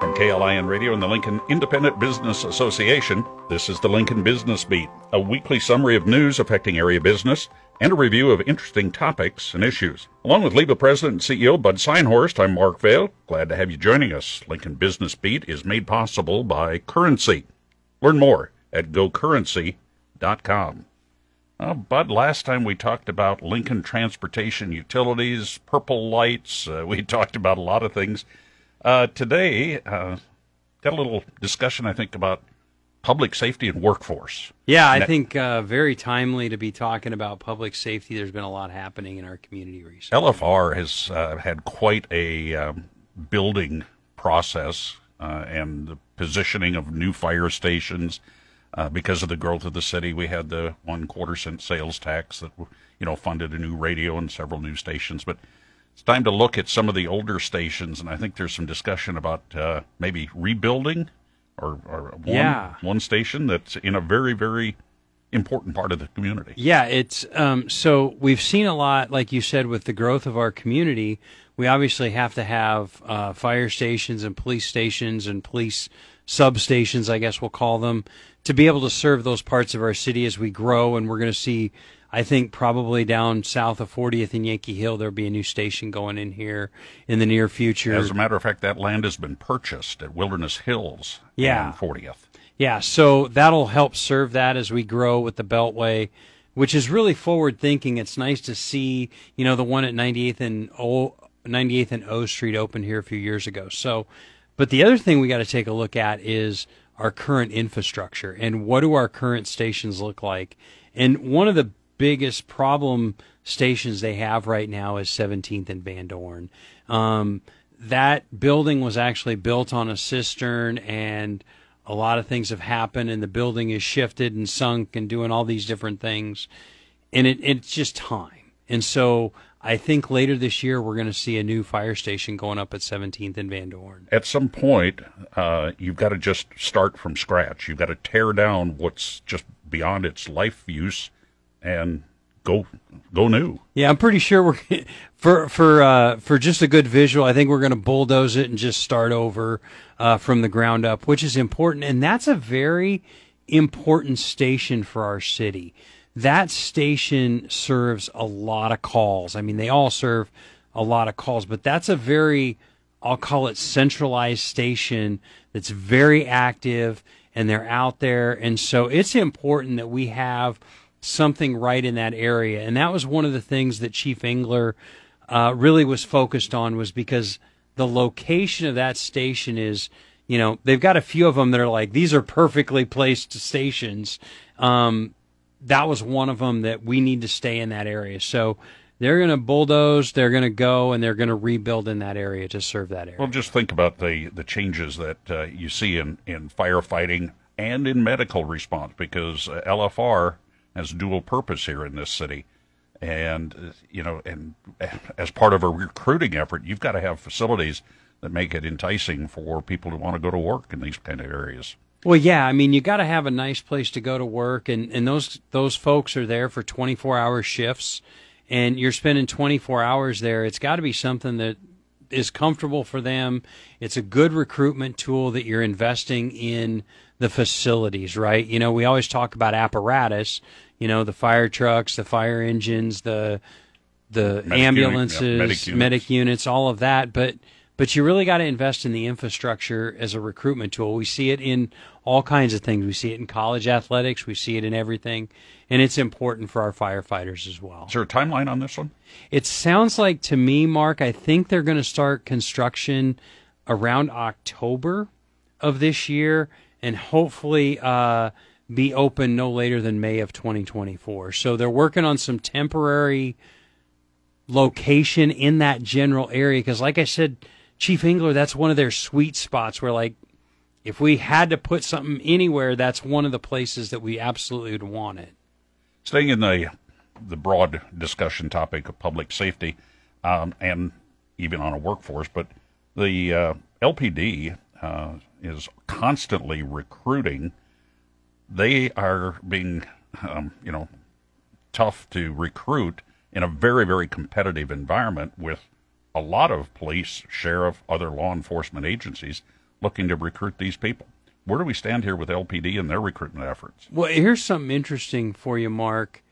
From KLIN Radio and the Lincoln Independent Business Association, this is the Lincoln Business Beat, a weekly summary of news affecting area business and a review of interesting topics and issues. Along with LIBA President and CEO Bud Synhorst, I'm Mark Vale. Glad to have you joining us. Lincoln Business Beat is made possible by Currency. Learn more at gocurrency.com. Uh, Bud, last time we talked about Lincoln Transportation Utilities, purple lights. Uh, we talked about a lot of things. Uh, today, uh, got a little discussion, I think, about public safety and workforce. Yeah, I think uh, very timely to be talking about public safety. There's been a lot happening in our community recently. LFR has uh, had quite a um, building process uh, and the positioning of new fire stations. Uh, because of the growth of the city, we had the one quarter cent sales tax that you know funded a new radio and several new stations. But it's time to look at some of the older stations, and I think there's some discussion about uh, maybe rebuilding or, or one, Yeah. one station that's in a very very important part of the community. Yeah, it's um, so we've seen a lot, like you said, with the growth of our community. We obviously have to have uh, fire stations and police stations and police substations, I guess we'll call them, to be able to serve those parts of our city as we grow. And we're going to see, I think, probably down south of 40th and Yankee Hill, there'll be a new station going in here in the near future. As a matter of fact, that land has been purchased at Wilderness Hills Yeah. and 40th. Yeah, so that'll help serve that as we grow with the Beltway, which is really forward thinking. It's nice to see, you know, the one at 98th and O 98th and O Street opened here a few years ago. So, but the other thing we got to take a look at is our current infrastructure and what do our current stations look like? And one of the biggest problem stations they have right now is 17th and Van Dorn. Um, that building was actually built on a cistern and a lot of things have happened and the building is shifted and sunk and doing all these different things and it, it's just time and so i think later this year we're going to see a new fire station going up at 17th and van dorn At some point, uh, you've got to just start from scratch. You've got to tear down what's just beyond its life use and go go new. yeah i'm pretty sure we're for for uh for just a good visual i think we're going to bulldoze it and just start over uh from the ground up which is important and that's a very important station for our city that station serves a lot of calls. I mean they all serve a lot of calls but that's a very i'll call it centralized station that's very active and they're out there. And so it's important that we have something right in that area. And that was one of the things that chief engler uh, really was focused on was because the location of that station is you know they've got a few of them that are like these are perfectly placed stations. Um, that was one of them that we need to stay in that area so they're going to bulldoze they're going to go and they're going to rebuild in that area to serve that area Well, just think about the the changes that uh, you see in in firefighting and in medical response because uh, LFR has dual purpose here in this city. And uh, you know, and as part of a recruiting effort, you've got to have facilities that make it enticing for people to want to go to work in these kind of areas. Well, yeah, I mean, you got to have a nice place to go to work, and, and those those folks are there for 24 hour shifts, and you're spending 24 hours there. It's got to be something that is comfortable for them. It's a good recruitment tool that you're investing in the facilities, right? You know, we always talk about apparatus, you know, the fire trucks, the fire engines, the the Medic unit, yeah, ambulances, medic units. medic units, all of that, but but you really got to invest in the infrastructure as a recruitment tool. We see it in all kinds of things. We see it in college athletics. We see it in everything, and it's important for our firefighters as well. Is there a timeline on this one? It sounds like to me, Mark, I think they're going to start construction around October of this year and hopefully uh, be open no later than May of 2024. So they're working on some temporary location in that general area because, like I said, Chief Engler, that's one of their sweet spots where, like, if we had to put something anywhere, that's one of the places that we absolutely would want it. Staying in the the broad discussion topic of public safety, um, and even on a workforce, but the uh, LPD uh, is constantly recruiting. They are being, um, you know, tough to recruit in a very very competitive environment with a lot of police, sheriff, other law enforcement agencies looking to recruit these people. Where do we stand here with LPD and their recruitment efforts? Well, here's something interesting for you, Mark.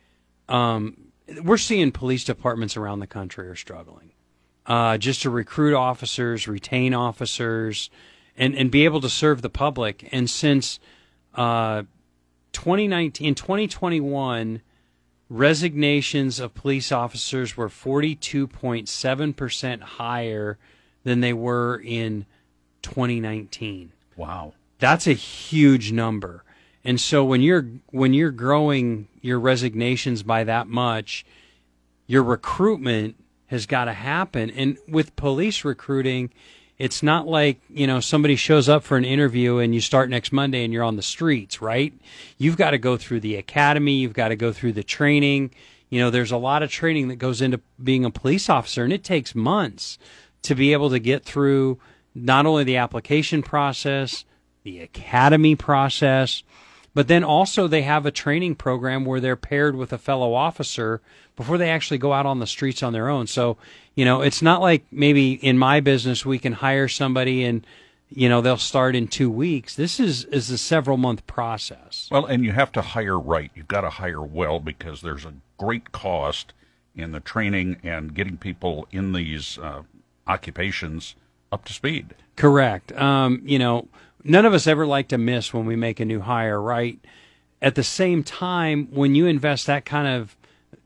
Um, we're seeing police departments around the country are struggling uh, just to recruit officers, retain officers, and, and be able to serve the public. And since uh, 2019, in 2021, resignations of police officers were 42.7% higher than they were in 2019. Wow. That's a huge number. And so when you're when you're growing your resignations by that much, your recruitment has got to happen. And with police recruiting, it's not like, you know, somebody shows up for an interview and you start next Monday and you're on the streets, right? You've got to go through the academy, you've got to go through the training. You know, there's a lot of training that goes into being a police officer and it takes months to be able to get through not only the application process, the academy process, but then also they have a training program where they're paired with a fellow officer before they actually go out on the streets on their own. So, you know, it's not like maybe in my business we can hire somebody and you know they'll start in 2 weeks. This is is a several month process. Well, and you have to hire right. You've got to hire well because there's a great cost in the training and getting people in these uh, occupations up to speed. Correct. Um, you know, none of us ever like to miss when we make a new hire, right? At the same time, when you invest that kind of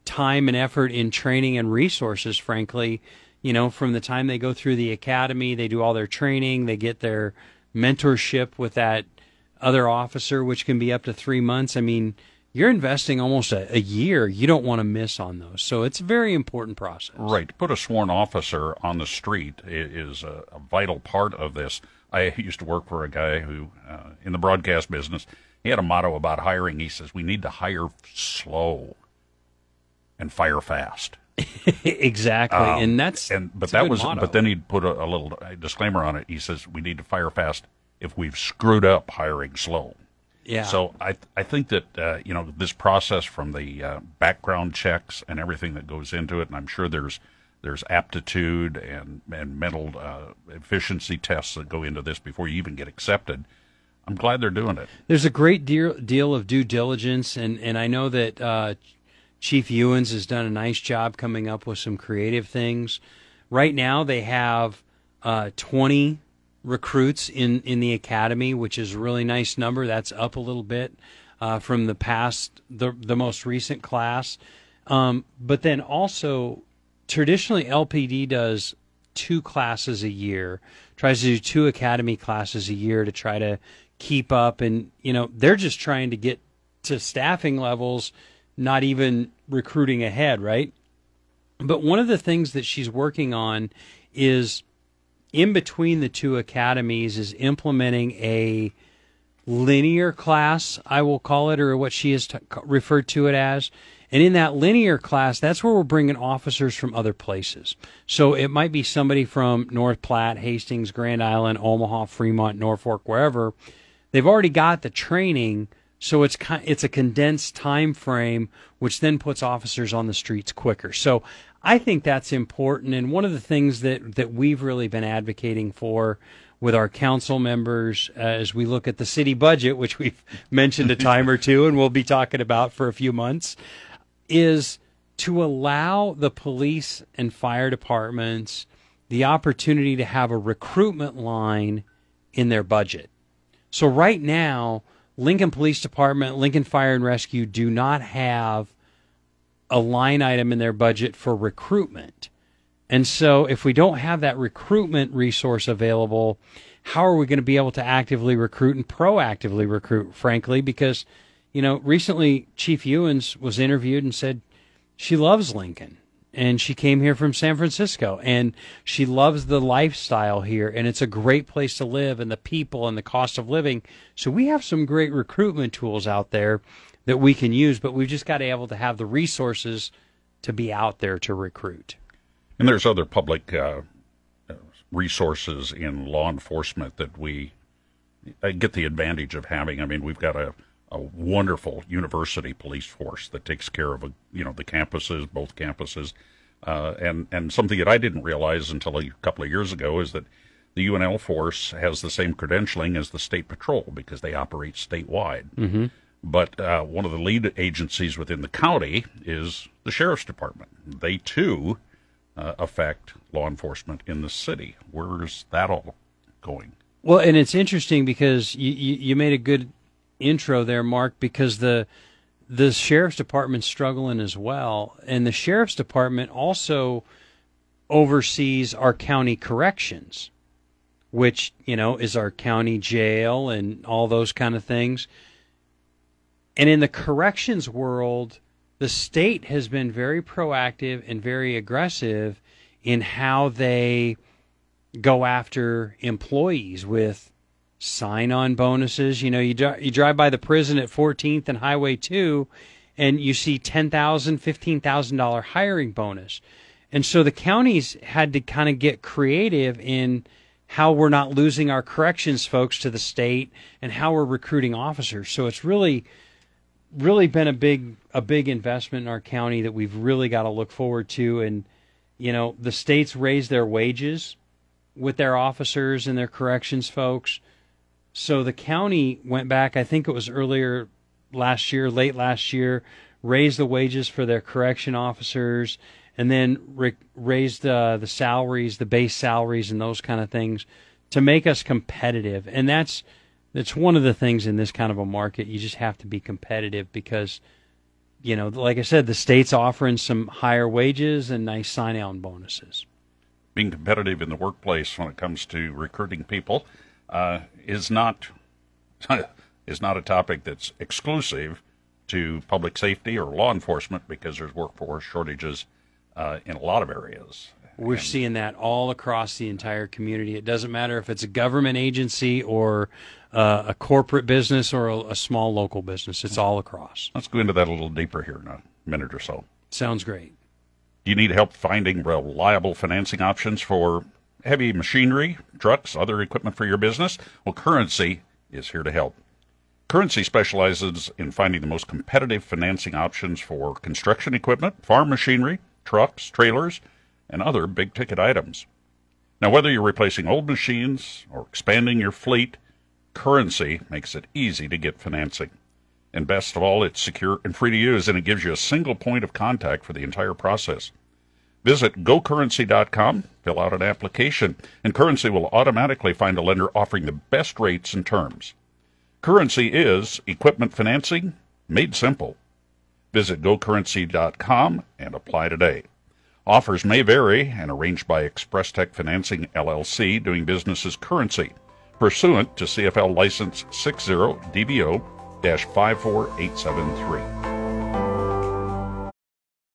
time and effort in training and resources, frankly, you know, from the time they go through the academy, they do all their training, they get their mentorship with that other officer, which can be up to three months. I mean, you're investing almost a, a, year. You don't want to miss on those. So it's a very important process. Right. Put a sworn officer on the street is a, a vital part of this. I used to work for a guy who, uh, in the broadcast business, he had a motto about hiring. He says, We need to hire slow and fire fast. exactly. Um, and that's, and, but that's that was, motto. but then he'd put a, a little disclaimer on it. He says, We need to fire fast if we've screwed up hiring slow. Yeah. So I I think that uh, you know this process from the uh, background checks and everything that goes into it, and I'm sure there's there's aptitude and and mental uh, efficiency tests that go into this before you even get accepted. I'm glad they're doing it. There's a great deal deal of due diligence, and and I know that uh, Chief Ewins has done a nice job coming up with some creative things. Right now, they have uh, 20 recruits in, in the academy, which is a really nice number. That's up a little bit uh, from the past, the, the most recent class. Um, but then also, traditionally, LPD does two classes a year, tries to do two academy classes a year to try to keep up. And, you know, they're just trying to get to staffing levels, not even recruiting ahead, right? But one of the things that she's working on is in between the two academies is implementing a linear class, I will call it, or what she has t- referred to it as. And in that linear class, that's where we're bringing officers from other places. So it might be somebody from North Platte, Hastings, Grand Island, Omaha, Fremont, Norfolk, wherever. They've already got the training, so it's it's a condensed time frame, which then puts officers on the streets quicker. So I think that's important. And one of the things that, that we've really been advocating for with our council members uh, as we look at the city budget, which we've mentioned a time or two and we'll be talking about for a few months, is to allow the police and fire departments the opportunity to have a recruitment line in their budget. So right now, Lincoln Police Department, Lincoln Fire and Rescue do not have a line item in their budget for recruitment. And so, if we don't have that recruitment resource available, how are we going to be able to actively recruit and proactively recruit, frankly? Because, you know, recently Chief Ewins was interviewed and said she loves Lincoln and she came here from San Francisco and she loves the lifestyle here and it's a great place to live and the people and the cost of living. So we have some great recruitment tools out there that we can use, but we've just got to be able to have the resources to be out there to recruit. And there's other public uh, resources in law enforcement that we uh, get the advantage of having. I mean, we've got a, a wonderful university police force that takes care of, a, you know, the campuses, both campuses. Uh, and and something that I didn't realize until a couple of years ago is that the UNL force has the same credentialing as the state patrol because they operate statewide. Mm-hmm. But uh, one of the lead agencies within the county is the sheriff's department. They too uh, affect law enforcement in the city. Where's that all going? Well, and it's interesting because you, you, you made a good intro there, Mark, because the the sheriff's department's struggling as well, and the sheriff's department also oversees our county corrections, which you know is our county jail and all those kind of things. And in the corrections world, the state has been very proactive and very aggressive in how they go after employees with sign-on bonuses. You know, you you drive by the prison at 14th and Highway 2 and you see $10,000, $15,000 hiring bonus. And so the counties had to kind of get creative in how we're not losing our corrections folks to the state and how we're recruiting officers. So it's really really been a big a big investment in our county that we've really got to look forward to and you know the states raise their wages with their officers and their corrections folks so the county went back i think it was earlier last year late last year raised the wages for their correction officers and then re- raised uh, the salaries the base salaries and those kind of things to make us competitive. And that's it's one of the things in this kind of a market. You just have to be competitive because you know like i said the state's offering some higher wages and nice sign on bonuses. Being competitive in the workplace when it comes to recruiting people uh, is not is not a topic that's exclusive to public safety or law enforcement because there's workforce shortages uh, in a lot of areas we're seeing that all across the entire community. It doesn't matter if it's a government agency or uh, a corporate business or a, a, small local business. It's all across. Let's go into that a little deeper here in a minute or so. Sounds great. Do you need help finding reliable financing options for heavy machinery, trucks, other equipment for your business? Well, Currency is here to help. Currency specializes in finding the most competitive financing options for construction equipment, farm machinery, trucks, trailers, and other big ticket items. Now, whether you're replacing old machines or expanding your fleet, currency makes it easy to get financing. And best of all, it's secure and free to use, and it gives you a single point of contact for the entire process. Visit gocurrency.com, fill out an application, and Currency will automatically find a lender offering the best rates and terms. Currency is equipment financing made simple. Visit gocurrency.com and apply today. Offers may vary and arranged by Express Tech Financing LLC, doing business as currency, pursuant to CFL license 60 DBO 54873.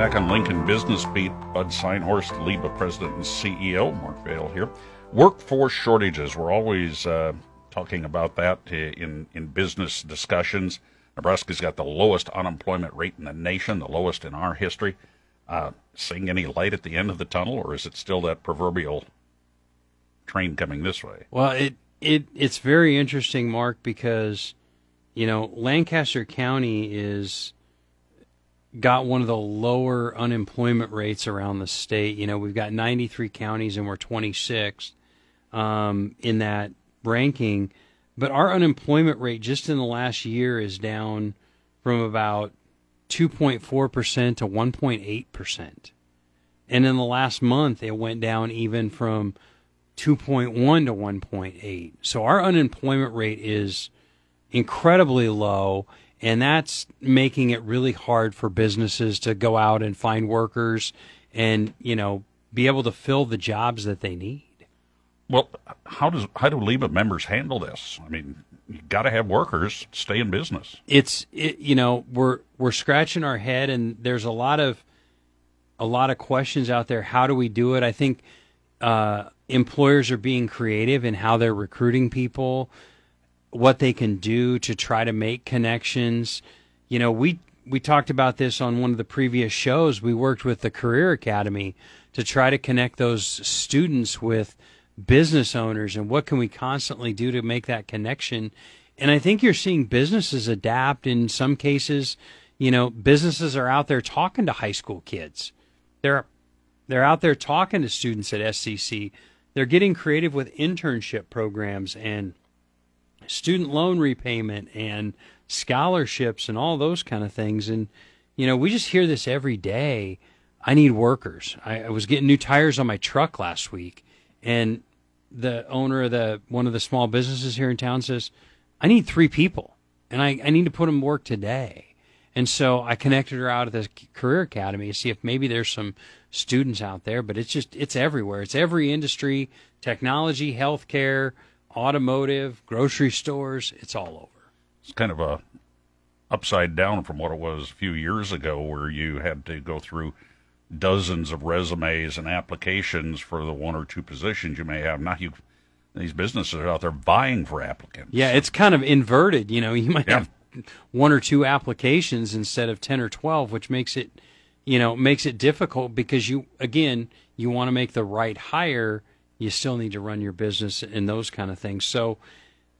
Back on Lincoln Business Beat, Bud Synhorst, LIBA President and CEO, Mark Vale here. Workforce shortages. We're always uh, talking about that in, in business discussions. Nebraska's got the lowest unemployment rate in the nation, the lowest in our history. Uh, seeing any light at the end of the tunnel, or is it still that proverbial train coming this way? Well, it it it's very interesting, Mark, because you know Lancaster County is got one of the lower unemployment rates around the state. You know, we've got 93 counties and we're 26 um, in that ranking, but our unemployment rate just in the last year is down from about 2.4% to 1.8%. And in the last month, it went down even from 2.1 to 1.8. So our unemployment rate is incredibly low, and that's making it really hard for businesses to go out and find workers and, you know, be able to fill the jobs that they need. Well, how does how do LIBA members handle this? I mean, you got to have workers stay in business. It's it, you know we're we're scratching our head, and there's a lot of a lot of questions out there. How do we do it? I think uh, employers are being creative in how they're recruiting people, what they can do to try to make connections. You know, we we talked about this on one of the previous shows. We worked with the Career Academy to try to connect those students with business owners and what can we constantly do to make that connection. And I think you're seeing businesses adapt in some cases. You know, businesses are out there talking to high school kids. They're they're out there talking to students at SCC. They're getting creative with internship programs and student loan repayment and scholarships and all those kind of things. And you know, we just hear this every day. I need workers. I, I was getting new tires on my truck last week, and the owner of the one of the small businesses here in town says, "I need three people, and I, I need to put them to work today." And so I connected her out at the career academy to see if maybe there's some students out there. But it's just it's everywhere. It's every industry: technology, healthcare, automotive, grocery stores. It's all over. It's kind of a upside down from what it was a few years ago, where you had to go through dozens of resumes and applications for the one or two positions you may have. Now you these businesses are out there vying for applicants. Yeah, it's kind of inverted. You know, you might Yeah. have one or two applications instead of 10 or 12, which makes it, you know, makes it difficult because you, again, you want to make the right hire. You still need to run your business and those kind of things. So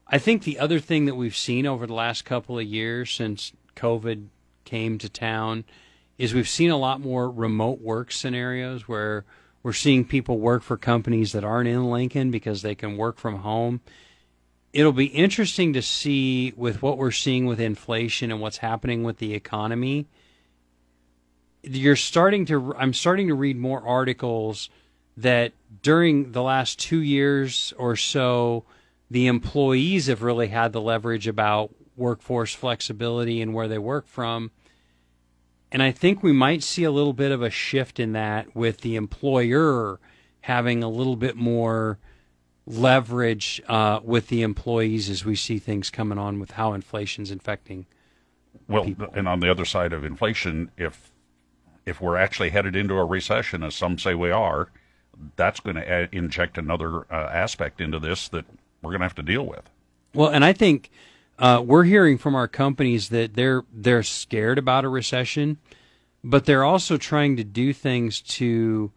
I think the other thing that we've seen over the last couple of years since COVID came to town is we've seen a lot more remote work scenarios where we're seeing people work for companies that aren't in Lincoln because they can work from home. It'll be interesting to see with what we're seeing with inflation and what's happening with the economy. You're starting to I'm starting to read more articles that during the last 2 years or so the employees have really had the leverage about workforce flexibility and where they work from and I think we might see a little bit of a shift in that with the employer having a little bit more leverage uh, with the employees as we see things coming on with how inflation's infecting. Well, people. and on the other side of inflation, if if we're actually headed into a recession, as some say we are, that's going to inject another uh, aspect into this that we're going to have to deal with. Well, and I think uh, we're hearing from our companies that they're they're scared about a recession, but they're also trying to do things to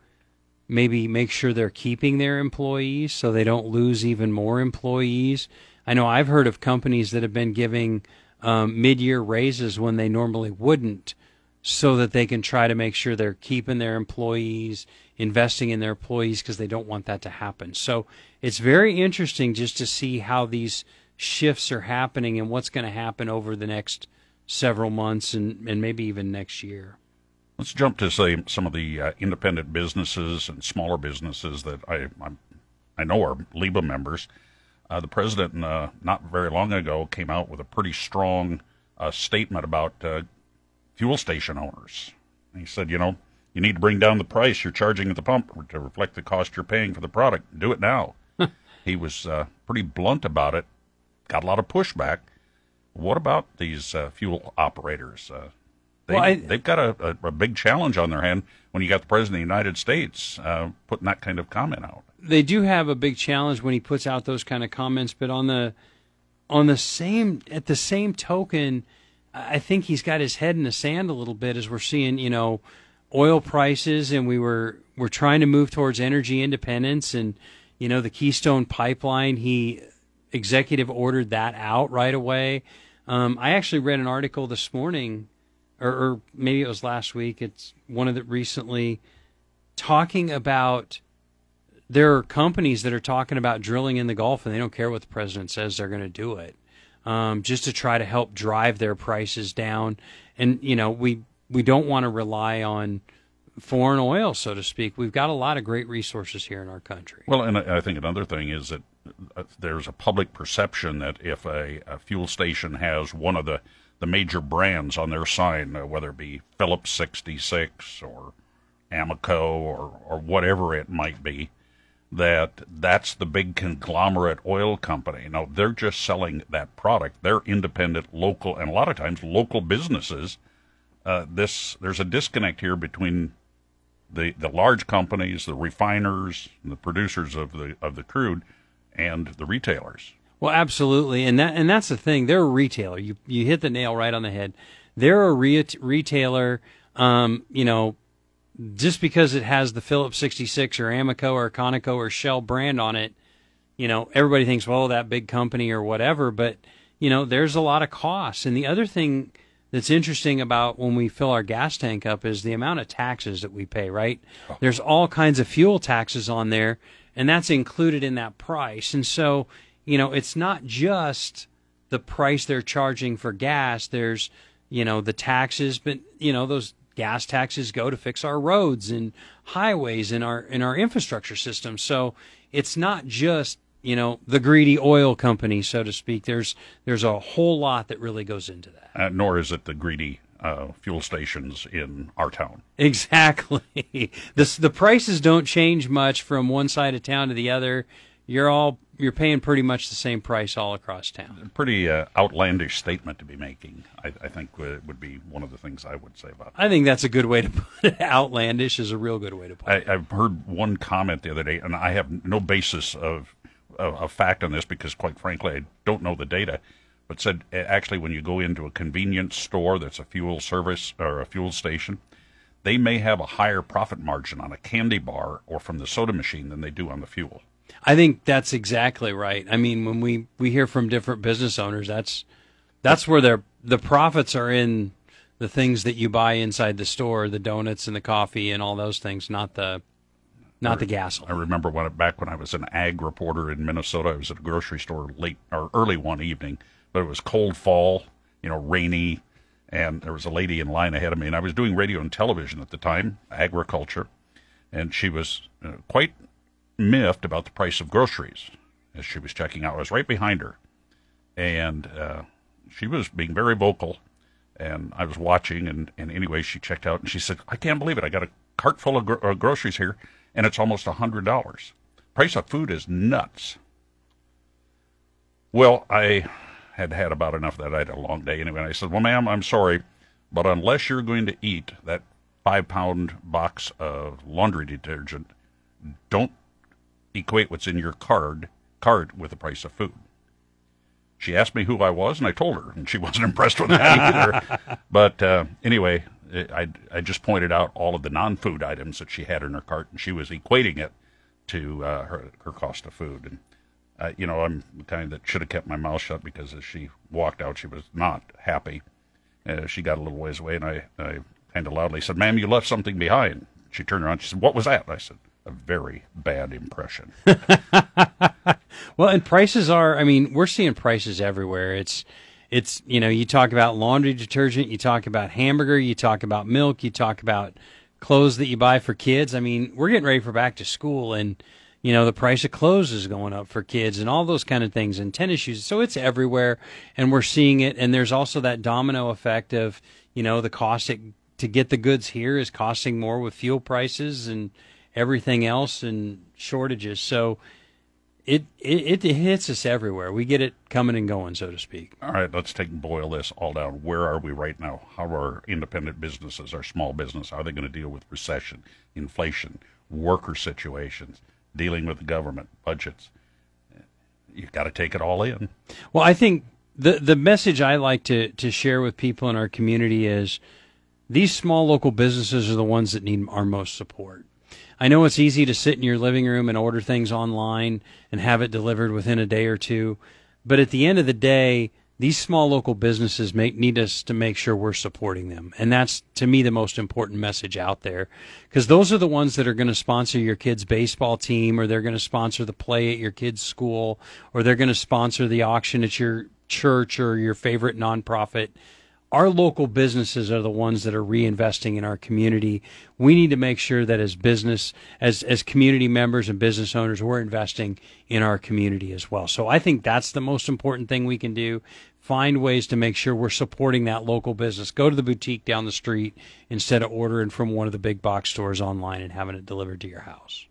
maybe make sure they're keeping their employees so they don't lose even more employees. I know I've heard of companies that have been giving um, mid-year raises when they normally wouldn't, so that they can try to make sure they're keeping their employees, investing in their employees because they don't want that to happen. So it's very interesting just to see how these shifts are happening and what's going to happen over the next several months and, and maybe even next year. Let's jump to say some of the uh, independent businesses and smaller businesses that I I'm, I know are LIBA members. Uh, the president, uh, not very long ago, came out with a pretty strong uh, statement about uh, fuel station owners. He said, you know, you need to bring down the price you're charging at the pump to reflect the cost you're paying for the product. Do it now. he was uh, pretty blunt about it. Got a lot of pushback. What about these uh, fuel operators? Uh, they, Well, I- they've got a, a, a big challenge on their hand when you got the president of the United States uh, putting that kind of comment out. they do have a big challenge when he puts out those kind of comments but on the on the same at the same token i think he's got his head in the sand a little bit as we're seeing you know oil prices and we were we're trying to move towards energy independence and you know the keystone pipeline he executive ordered that out right away um, i actually read an article this morning or, or maybe it was last week it's one of the recently talking about there are companies that are talking about drilling in the Gulf and they don't care what the president says they're going to do it. um, just to try to help drive their prices down. And you know, we we don't want to rely on foreign oil, so to speak. We've got a lot of great resources here in our country. Well, and I think another thing is that uh, there's a public perception that if a, a fuel station has one of the, the major brands on their sign, uh, whether it be Phillips 66 or Amoco or, or whatever it might be, that that's the big conglomerate oil company. No, they're just selling that product. They're independent, local, and a lot of times local businesses. Uh, this there's a disconnect here between the the large companies, the refiners, the producers of the of the crude, and the retailers. Well, absolutely, and that and that's the thing. They're a retailer. You you hit the nail right on the head. They're a re- retailer. Um, you know, just because it has the Phillips 66 or Amoco or Conoco or Shell brand on it, you know, everybody thinks, well, that big company or whatever. But you know, there's a lot of costs. And the other thing that's interesting about when we fill our gas tank up is the amount of taxes that we pay. Right? Oh. There's all kinds of fuel taxes on there and that's included in that price. And so, you know, it's not just the price they're charging for gas. There's, you know, the taxes, but you know, those gas taxes go to fix our roads and highways and our in our infrastructure system. So it's not just you know the greedy oil company, so to speak. There's there's a whole lot that really goes into that. Uh, nor is it the greedy uh, fuel stations in our town. Exactly. the the prices don't change much from one side of town to the other. You're all you're paying pretty much the same price all across town. Pretty uh, outlandish statement to be making. I, I think would be one of the things I would say about. It. I think that's a good way to put it. Outlandish is a real good way to put it. I, have heard one comment the other day, and I have no basis of, of, of fact on this because, quite frankly, I don't know the data but said eh, actually when you go into a convenience store that's a fuel service or a fuel station, they may have a higher profit margin on a candy bar or from the soda machine than they do on the fuel. I think that's exactly right. I mean, when we, we hear from different business owners, that's that's where their the profits are in the things that you buy inside the store, the donuts and the coffee and all those things, not the not the gasoline. I remember when back when I was an ag reporter in Minnesota, I was at a grocery store late or early one evening, but it was cold fall, you know, rainy, and there was a lady in line ahead of me, and I was doing radio and television at the time, agriculture, and she was uh, quite miffed about the price of groceries as she was checking out. I was right behind her, and uh, she was being very vocal, and I was watching, and, and anyway, she checked out, and she said, "I can't believe it! I got a cart full of gro- uh, groceries here, and it's almost a hundred dollars. Price of food is nuts." Well, I had had about enough that I had a long day anyway. And I said, "Well, ma'am, I'm sorry, but unless you're going to eat that five pound box of laundry detergent, don't equate what's in your card cart with the price of food." She asked me who I was, and I told her, and she wasn't impressed with that either. but uh, anyway, I I just pointed out all of the non-food items that she had in her cart, and she was equating it to uh, her her cost of food. And uh, you know, I'm the kind that should have kept my mouth shut because as she walked out, she was not happy. Uh, she got a little ways away, and I, I kind of loudly said, "Ma'am, you left something behind." She turned around. She said, "What was that?" I said, "A very bad impression." well, and prices are. I mean, we're seeing prices everywhere. It's it's you know, you talk about laundry detergent, you talk about hamburger, you talk about milk, you talk about clothes that you buy for kids. I mean, we're getting ready for back to school, and you know the price of clothes is going up for kids and all those kind of things and tennis shoes. So it's everywhere and we're seeing it. And there's also that domino effect of you know the cost it, to get the goods here is costing more with fuel prices and everything else and shortages. So it, it it hits us everywhere. We get it coming and going, so to speak. All right, let's take and boil this all down. Where are we right now? How are independent businesses, our small business, how are they going to deal with recession, inflation, worker situations? dealing with the government budgets. You've got to take it all in. Well, I think the the message I like to to share with people in our community is these small local businesses are the ones that need our most support. I know it's easy to sit in your living room and order things online and have it delivered within a day or two, but at the end of the day, these small local businesses make, need us to make sure we're supporting them. And that's, to me, the most important message out there. Because those are the ones that are going to sponsor your kid's baseball team, or they're going to sponsor the play at your kid's school, or they're going to sponsor the auction at your church or your favorite nonprofit. Our local businesses are the ones that are reinvesting in our community. We need to make sure that as business, as, as community members and business owners, we're investing in our community as well. So I think that's the most important thing we can do. Find ways to make sure we're supporting that local business. Go to the boutique down the street instead of ordering from one of the big box stores online and having it delivered to your house.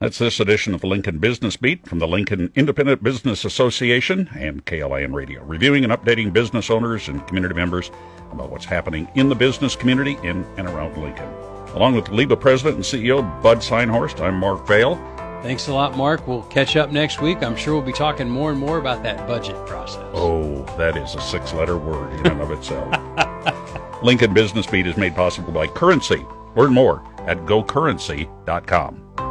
That's this edition of the Lincoln Business Beat from the Lincoln Independent Business Association and KLIN Radio, reviewing and updating business owners and community members about what's happening in the business community in and around Lincoln. Along with LIBA President and CEO Bud Synhorst, I'm Mark Vale. Thanks a lot, Mark. We'll catch up next week. I'm sure we'll be talking more and more about that budget process. Oh, that is a six letter word in and of itself. Lincoln Business Beat is made possible by Currency. Learn more at gocurrency.com.